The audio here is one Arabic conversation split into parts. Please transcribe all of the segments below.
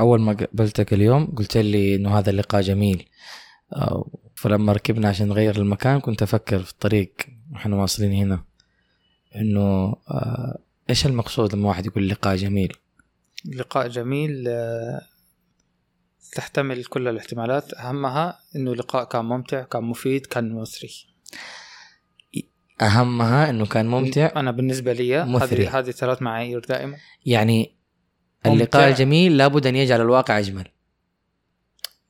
أول ما قابلتك اليوم قلت لي إنه هذا اللقاء جميل. آه، فلما ركبنا عشان نغير المكان كنت أفكر في الطريق وإحنا واصلين هنا. إنه آه، إيش المقصود لما واحد يقول لقاء جميل؟ لقاء جميل آه، تحتمل كل الاحتمالات. أهمها إنه لقاء كان ممتع كان مفيد كان مثري. أهمها إنه كان ممتع أنا بالنسبة لي. هذه هذه ثلاث معايير دائما. يعني. اللقاء الجميل لابد أن يجعل الواقع أجمل.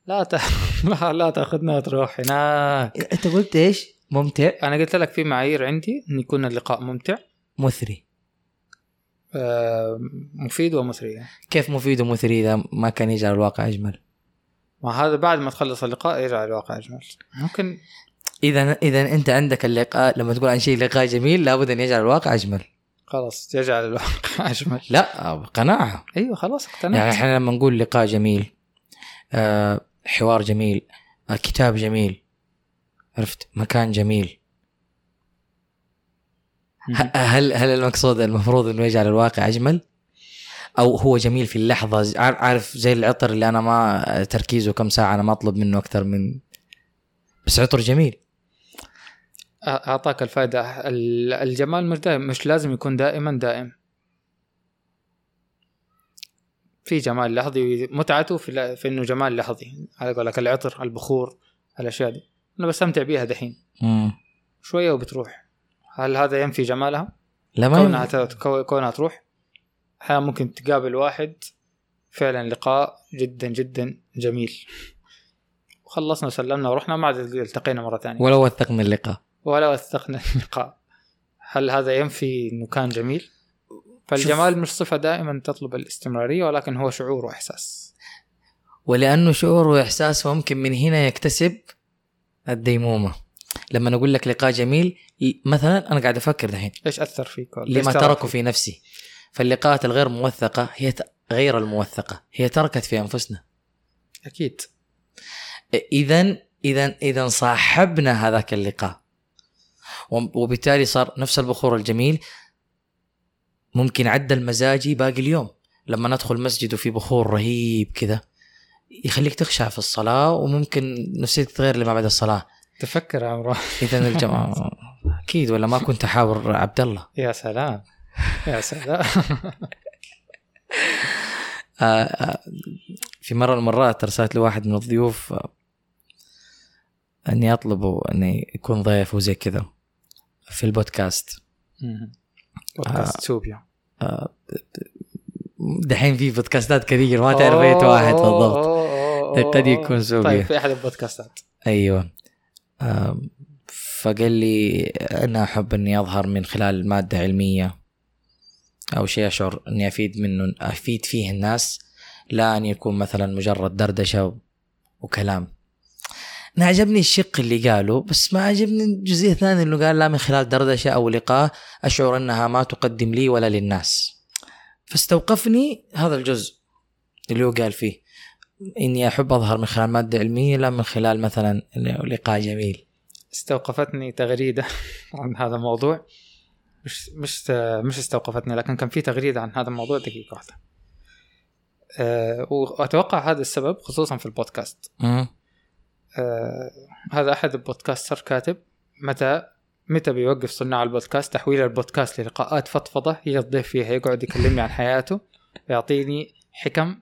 لا ت... لا لا تاخذنا تروح هناك أنت قلت إيش؟ ممتع. أنا قلت لك في معايير عندي أن يكون اللقاء ممتع. مثري. آه، مفيد ومثري. كيف مفيد ومثري إذا ما كان يجعل الواقع أجمل؟ ما هذا بعد ما تخلص اللقاء يرجع الواقع أجمل. ممكن. إذا إذا أنت عندك اللقاء لما تقول عن شيء لقاء جميل لابد أن يجعل الواقع أجمل. خلاص يجعل الواقع أجمل. لا قناعة. أيوه خلاص يعني اقتنعت إحنا لما نقول لقاء جميل آه حوار جميل آه كتاب جميل عرفت؟ مكان جميل. هل هل المقصود المفروض إنه يجعل الواقع أجمل؟ أو هو جميل في اللحظة؟ عارف زي العطر اللي أنا ما تركيزه كم ساعة أنا ما اطلب منه أكثر من بس عطر جميل. أعطاك الفائدة. ال- الجمال مش دائم مش لازم يكون دائما دائم. في جمال لحظي متعته في, في إنه جمال لحظي. على قولك العطر البخور الأشياء دي. أنا بستمتع بيها دحين. مم. شوية وبتروح. هل هذا ينفي جمالها؟ لا ما كونها يم- ت- كو- كونها تروح. أحيانا ممكن تقابل واحد. فعلا لقاء جدا جدا جميل. وخلصنا وسلمنا ورحنا ما عاد التقينا مرة ثانية. ولو وثق من اللقاء. ولا وثقنا اللقاء هل هذا ينفي إنه كان جميل؟ فالجمال مش صفة دائما تطلب الاستمرارية ولكن هو شعور وإحساس. ولأنه شعور وإحساس فممكن من هنا يكتسب الديمومة. لما أقول لك لقاء جميل مثلا أنا قاعد أفكر دحين. إيش أثر فيك؟ لما ترك تركوا؟ في نفسي. فاللقاءات الغير موثقة هي غير الموثقة. هي تركت في أنفسنا. أكيد. اذا اذا اذا صاحبنا هذاك اللقاء. وبالتالي صار نفس البخور الجميل ممكن عدل مزاجي باقي اليوم. لما ندخل مسجد وفي بخور رهيب كذا يخليك تخشع في الصلاة وممكن نفسيتك تتغير لما بعد الصلاة. تفكر يا عمرو. إذا الجماعة أكيد ولا ما كنت أحاور عبد الله يا سلام. يا سلام. آه، آه، في مرة من المرات أرسلت لواحد من الضيوف آه، أني أطلبه أني يكون ضيف وزي كذا. في البودكاست. بودكاست سوبيا دحين في بودكاستات كثير ما تعرف أي واحد بالضبط. قد يكون سوبيا. طيب في أحد البودكاستات؟ أيوه. فقال لي أنا أحب إني أظهر من خلال مادة علمية أو شيء أشعر إني أفيد منه أفيد فيه الناس لا أن يكون مثلا مجرد دردشة وكلام. أنا عجبني الشق اللي قاله بس ما عجبني الجزئية الثانية إنه قال لا من خلال دردشة أو لقاء أشعر أنها ما تقدم لي ولا للناس. فاستوقفني هذا الجزء اللي هو قال فيه. إني أحب أظهر من خلال مادة علمية لا من خلال مثلا لقاء جميل. استوقفتني تغريدة عن هذا الموضوع. مش مش مش استوقفتني لكن كان في تغريدة عن هذا الموضوع دقيقة واحدة. أه وأتوقع هذا السبب خصوصا في البودكاست. أه هذا أحد البودكاستر كاتب متى؟ متى بيوقف صناع البودكاست؟ تحويل البودكاست للقاءات فضفضة هي الضيف فيها يقعد يكلمني عن حياته ويعطيني حكم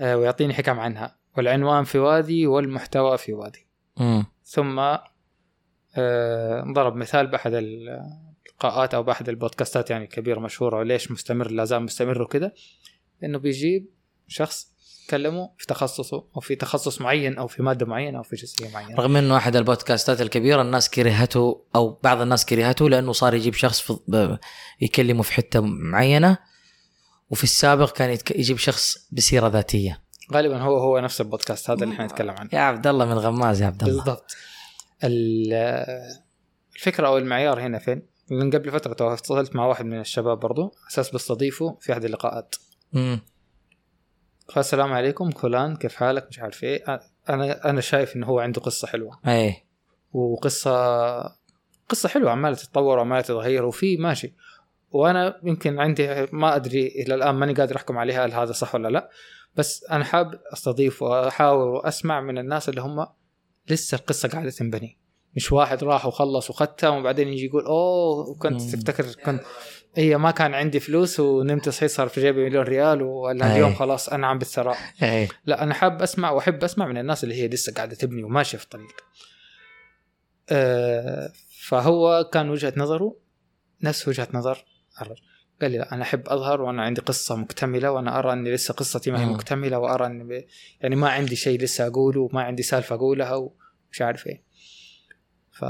أه ويعطيني حكم عنها والعنوان في وادي والمحتوى في وادي. مم. ثم آه، ضرب مثال بأحد اللقاءات أو بأحد البودكاستات يعني كبيرة مشهورة وليش مستمر لا زال مستمر وكذا؟ إنه بيجيب شخص كلمه في تخصصه أو في تخصص معين أو في مادة معينة أو في جزئية معينة. رغم إنه أحد البودكاستات الكبيرة الناس كرهته أو بعض الناس كرهته لأنه صار يجيب شخص يكلمه في حتة معينة وفي السابق كان يجيب شخص بسيرة ذاتية. غالبا هو هو نفس البودكاست هذا اللي إحنا نتكلم عنه. يا عبد الله من غماز يا عبد الله. بالضبط. ال- الفكرة أو المعيار هنا فين؟ من قبل فترة تواصلت مع واحد من الشباب برضو أساس بستضيفه في أحد اللقاءات. مم. قال السلام عليكم فلان كيف حالك؟ مش عارف إيه. أنا أنا شايف إنه هو عنده قصة حلوة. إيه. وقصة قصة حلوة عمالة تتطور وعماله تتغير وفي ماشي. وأنا يمكن عندي ما أدري إلى الآن ماني قادر أحكم عليها هل هذا صح ولا لا. بس أنا حاب أستضيف واحاول وأسمع من الناس اللي هم لسه القصة قاعدة تنبني. مش واحد راح وخلص وختم وبعدين يجي يقول أوه كنت. تفتكر كنت هي ما كان عندي فلوس ونمت صحيت صار في جيبي مليون ريال ولا اليوم أي. خلاص انعم بالثراء إيه. لا أنا حاب أسمع وأحب أسمع من الناس اللي هي لسه قاعدة تبني وماشية في الطريق. آه، فهو كان وجهة نظره نفس وجهة نظر الرجل قال لي لا أنا أحب أظهر وأنا عندي قصة مكتملة وأنا أرى إني لسه قصتي ما هي مم. مكتملة وأرى إني ب... يعني ما عندي شيء لسه أقوله وما عندي سالفة أقولها ومش عارف إيه. ف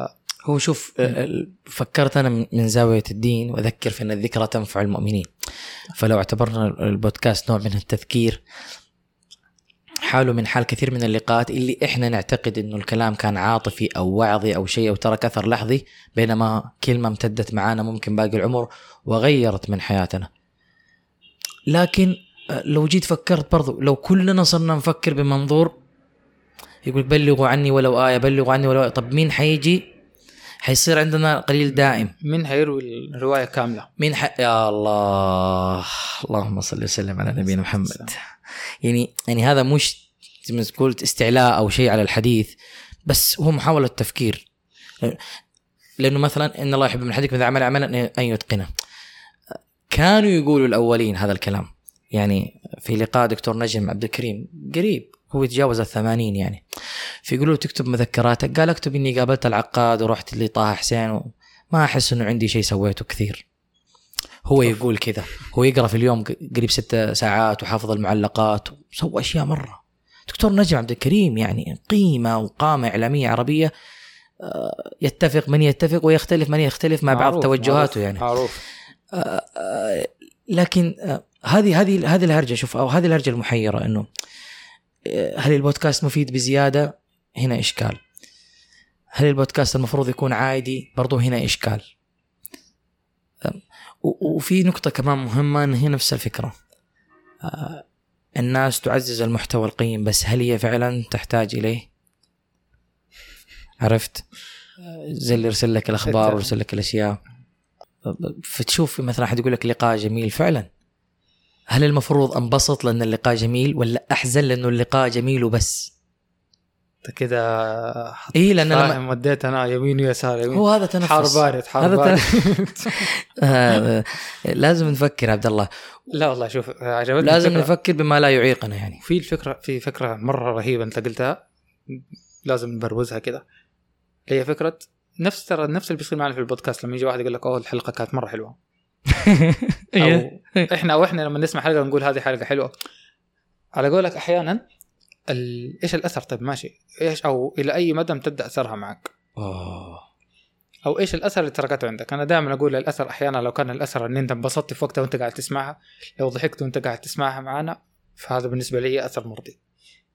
هو شوف آه، فكرت أنا من- من زاوية الدين وأذكر في أن الذكرى تنفع المؤمنين. فلو اعتبرنا البودكاست نوع من التذكير حاله من حال كثير من اللقاءات اللي إحنا نعتقد إنه الكلام كان عاطفي أو وعظي أو شيء أو ترك أثر لحظي بينما كلمة امتدت معانا ممكن باقي العمر وغيرت من حياتنا. لكن آه، لو جيت فكرت برضو لو كلنا صرنا نفكر بمنظور يقول بلغوا عني ولو آية بلغوا عني ولو آية. طب مين حيجي؟ حيصير عندنا قليل دائم. من هيروي الروايه كاملة. مين ح... يا الله. اللهم صل وسلم على نبينا محمد. يعني يعني هذا مش زي ما تقول استعلاء أو شيء على الحديث بس هو محاولة تفكير لأنه مثلا إن الله يحب من حديث من عمل عملا أن يتقنه. كانوا يقولوا الأولين هذا الكلام. يعني في لقاء دكتور نجم عبد الكريم قريب. هو يتجاوز الثمانين يعني. فيقولوا تكتب مذكراتك. قال اكتب إني قابلت العقاد ورحت لطه حسين وما أحس إنه عندي شيء سويته كثير. هو يقول كذا. هو يقرأ في اليوم قريب ست ساعات وحافظ المعلقات وسوى أشياء مرة. دكتور نجم عبد الكريم يعني قيمة وقامه إعلامية عربية آه، يتفق من يتفق ويختلف من يختلف مع بعض توجهاته يعني. معروف. آه، آه، لكن هذه هذه هذه الهرجة شوف أو هذه الهرجة المحيرة إنه هل البودكاست مفيد بزيادة؟ هنا إشكال. هل البودكاست المفروض يكون عادي؟ برضو هنا إشكال. و- وفي نقطة كمان مهمة إن هي نفس الفكرة. آه، الناس تعزز المحتوى القيم بس هل هي فعلا تحتاج إليه؟ عرفت؟ زي اللي يرسل لك الأخبار ويرسل لك الأشياء. فتشوف مثلا أحد يقول لك لقاء جميل فعلا هل المفروض أنبسط لأن اللقاء جميل ولا أحزن لأنه اللقاء جميل وبس انت كده اي لأن فاهم وديت أنا يمين ويسار يمين. هو هذا تنفس. حار بارد حار هذا بارد. آه، لازم نفكر عبد الله. لا والله شوف عجبتني لازم الفكرة. نفكر بما لا يعيقنا يعني. في الفكرة في فكرة مرة رهيبة أنت قلتها. لازم نبروزها كده. هي فكرة نفس ترى نفس اللي بيصير معنا في البودكاست لما يجي واحد يقول لك أوه الحلقة كانت مرة حلوة. أو إحنا أو إحنا لما نسمع حلقة نقول هذه حلقة حلوة. على قولك أحيانا. إيش الأثر؟ طيب ماشي. إيش أو إلى أي مدى امتد أثرها معك؟ أوه. أو إيش الأثر اللي تركته عندك؟ أنا دائما أقول الأثر أحيانا لو كان الأثر ان أنت انبسطت في وقتها وأنت قاعد تسمعها لو ضحكت وأنت قاعد تسمعها معنا فهذا بالنسبة لي أثر مرضي.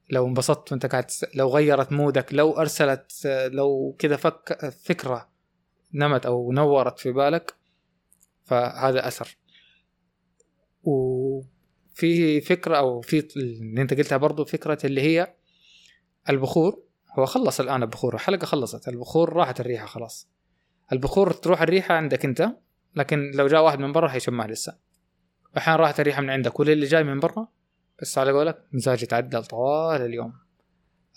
لو انبسطت وأنت قاعد تس... لو غيرت مودك لو أرسلت لو كذا فك فكرة نمت أو نورت في بالك فهذا أثر. وفي فكرة أو في اللي أنت قلتها برضو فكرة اللي هي البخور. هو خلص الآن البخور الحلقة خلصت. البخور راحت الريحة خلاص. البخور تروح الريحة عندك أنت لكن لو جاء واحد من برا حيشمها لسه. أحيانا راحت الريحة من عندك واللي جاي من برا بس على قولك مزاجي يتعدل طوال اليوم.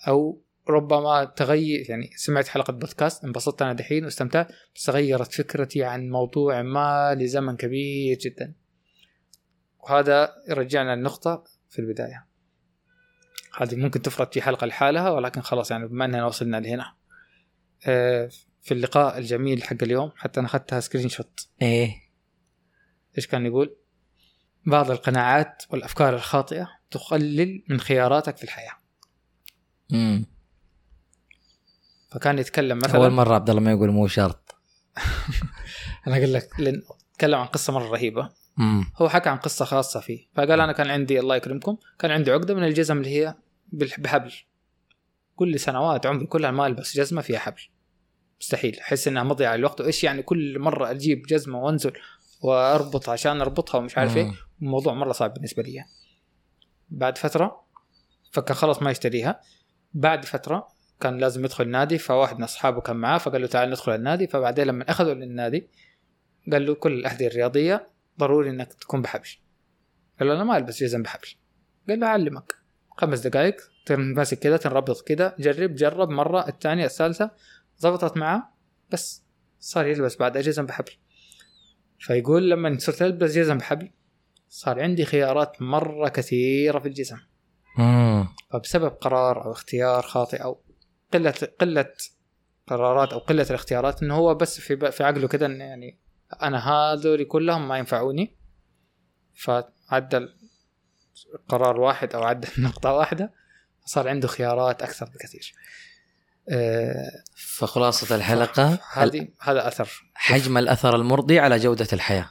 أو ربما تغير يعني سمعت حلقة بودكاست انبسطت أنا دحين واستمتعت بس غيرت فكرتي عن موضوع ما لزمن كبير جدا. وهذا يرجعنا للنقطة في البداية. هذه ممكن تفرد في حلقة لحالها ولكن خلاص يعني بما أننا وصلنا لهنا. آه، في اللقاء الجميل حق اليوم حتى أنا أخذتها سكرين شوت إيه. إيش كان يقول؟ بعض القناعات والأفكار الخاطئة تقلل من خياراتك في الحياة. امم فكان يتكلم أول مثلا مرة عبد الله ما يقول مو شرط. أنا أقول لك لأن تكلم عن قصة مرة رهيبة. هو حكى عن قصة خاصة فيه. فقال أنا كان عندي الله يكرمكم كان عندي عقدة من الجزم اللي هي بحبل. كل سنوات عمري كلها ما ألبس جزمة فيها حبل. مستحيل. أحس إنها مضيعة للوقت. وإيش يعني كل مرة أجيب جزمة وأنزل وأربط عشان أربطها ومش عارف إيه؟ الموضوع مرة صعب بالنسبة لي. بعد فترة فكان خلاص ما يشتريها. بعد فترة كان لازم يدخل النادي فواحد من أصحابه كان معاه فقال له تعال ندخل النادي. فبعدين لما أخذوا للنادي قال له كل الأحذية الرياضية ضروري إنك تكون بحبل قال له أنا ما ألبس جزم بحبل قال له أعلمك. خمس دقائق تنمسك كذا تنربط كذا جرب جرب مرة الثانية الثالثة. ضبطت معاه بس صار يلبس بعد جزم بحبل. فيقول لما صرت ألبس جزم بحبل صار عندي خيارات مرة كثيرة في الجزم. فبسبب قرار أو اختيار خاطئ أو قلة قلة قرارات أو قلة الاختيارات إنه هو بس في في عقله كده يعني أنا هذول كلهم ما ينفعوني. فعدل قرار واحد أو عدل نقطة واحدة صار عنده خيارات أكثر بكثير. آه، فخلاصة الحلقة هذه هذا أثر. حجم الأثر المرضي على جودة الحياة؟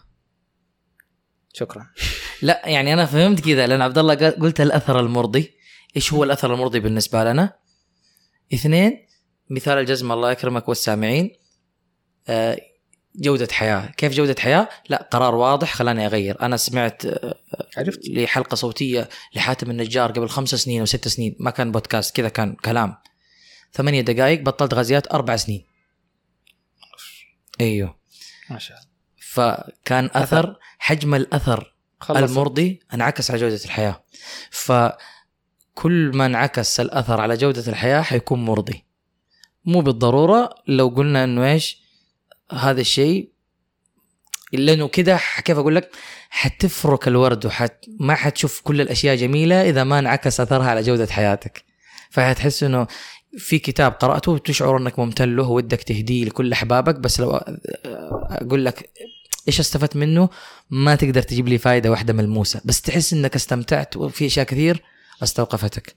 شكرا. لا يعني أنا فهمت كذا لأن عبد الله قلت الأثر المرضي. إيش هو الأثر المرضي بالنسبة لنا؟ اثنين مثال الجزمة الله يكرمك والسامعين. آه، جودة حياة. كيف جودة حياة؟ لا قرار واضح خلاني أغير. أنا سمعت آه، عرفت. لحلقة صوتية لحاتم النجار قبل خمس سنين وست سنين. ما كان بودكاست كذا كان كلام. ثمانية دقائق بطلت غازيات أربع سنين. أيوه. ما شاء الله. فكان أثر حجم الأثر خلص. المرضي انعكس على جودة الحياة. فكل ما انعكس الأثر على جودة الحياة حيكون مرضي. مو بالضرورة لو قلنا إنه إيش؟ هذا الشيء لأنه كده ح- كيف أقول لك؟ حتفرك الورد وحت ما حتشوف كل الأشياء جميلة إذا ما انعكس أثرها على جودة حياتك. فحتحس إنه في كتاب قرأته وتشعر إنك ممتن له ودك تهديه لكل أحبابك بس لو أقول لك إيش استفدت منه؟ ما تقدر تجيب لي فائده واحدة ملموسة بس تحس إنك استمتعت وفي أشياء كثير أستوقفتك.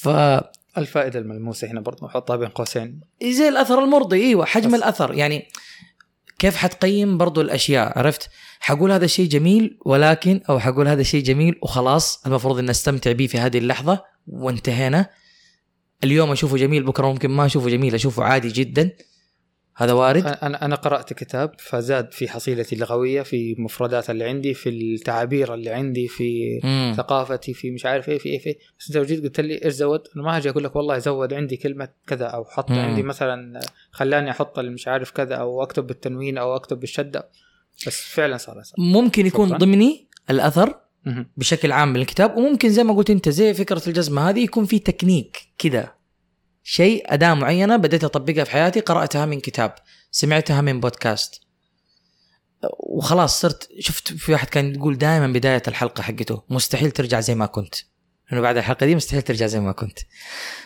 ف الفائدة الملموسة هنا برضه نحطها بين قوسين. زي الأثر المرضي أيوه حجم بس. الأثر. يعني كيف حتقيم برضو الأشياء؟ عرفت؟ حقول هذا الشيء جميل ولكن أو حقول هذا الشيء جميل وخلاص المفروض إن استمتع به في هذه اللحظة وانتهينا. اليوم أشوفه جميل بكرة ممكن ما أشوفه جميل أشوفه عادي جدا. هذا وارد أنا أنا قرأت كتاب فزاد في حصيلتي اللغوية في المفردات اللي عندي في التعابير اللي عندي في مم. ثقافتي في مش عارف إيه في إيه في إيه. بس انت جيت قلت لي إيش زود أنا ما هاجي أقول لك والله زود عندي كلمة كذا أو حط مم. عندي مثلا خلاني أحط مش عارف كذا أو أكتب بالتنوين أو أكتب بالشدة بس فعلا صار صار ممكن يكون شكراً. ضمني الأثر مهم. بشكل عام من الكتاب وممكن زي ما قلت أنت زي فكرة الجزمة هذه يكون في تكنيك كذا شيء أداة معينة بديت أطبقها في حياتي قرأتها من كتاب سمعتها من بودكاست وخلاص صرت شفت في واحد كان يقول دائما بداية الحلقة حقته مستحيل ترجع زي ما كنت لأنه بعد الحلقة دي مستحيل ترجع زي ما كنت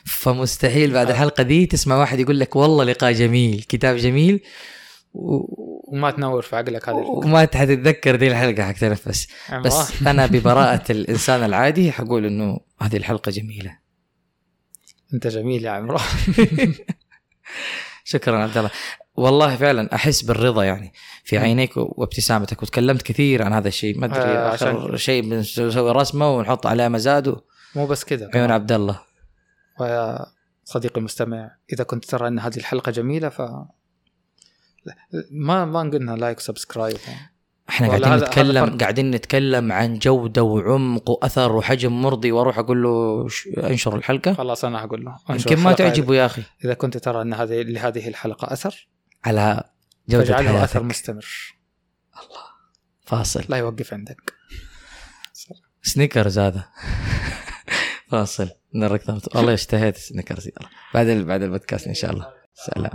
فمستحيل بعد آه. الحلقة دي تسمع واحد يقول لك والله لقاء جميل كتاب جميل و... وما تنور في عقلك هذه. وما حتتذكر دي الحلقة حتنفس. بس أنا ببراءة الإنسان العادي حقول إنه هذه الحلقة جميلة أنت جميل يا عمران شكرا عبد الله. والله فعلا أحس بالرضا يعني في. عينيك وابتسامتك وتكلمت كثير عن هذا الشيء. ما أدري آه، عشان- شيء بنسوي رسمة ونحط عليها مزاد مو بس كذا عيون عبد الله. ويا صديقي المستمع إذا كنت ترى أن هذه الحلقة جميلة ف ما ما قلنا like subscribe إحنا قاعدين هذا- نتكلم. قاعدين نتكلم عن جودة وعمق وأثر وحجم مرضي وأروح أقول له أنشر الحلقة. خلاص أنا هقول له. يمكن ما تعجبه يا أخي. إذا كنت ترى أن هذه لهذه الحلقة أثر على جودة فاجعله أثر حياتك. مستمر. فاصل. لا يوقف عندك. سنيكرز هذا. فاصل. نرك والله اشتهيت سنيكرز. بعد بعد البودكاست إن شاء الله. سلام.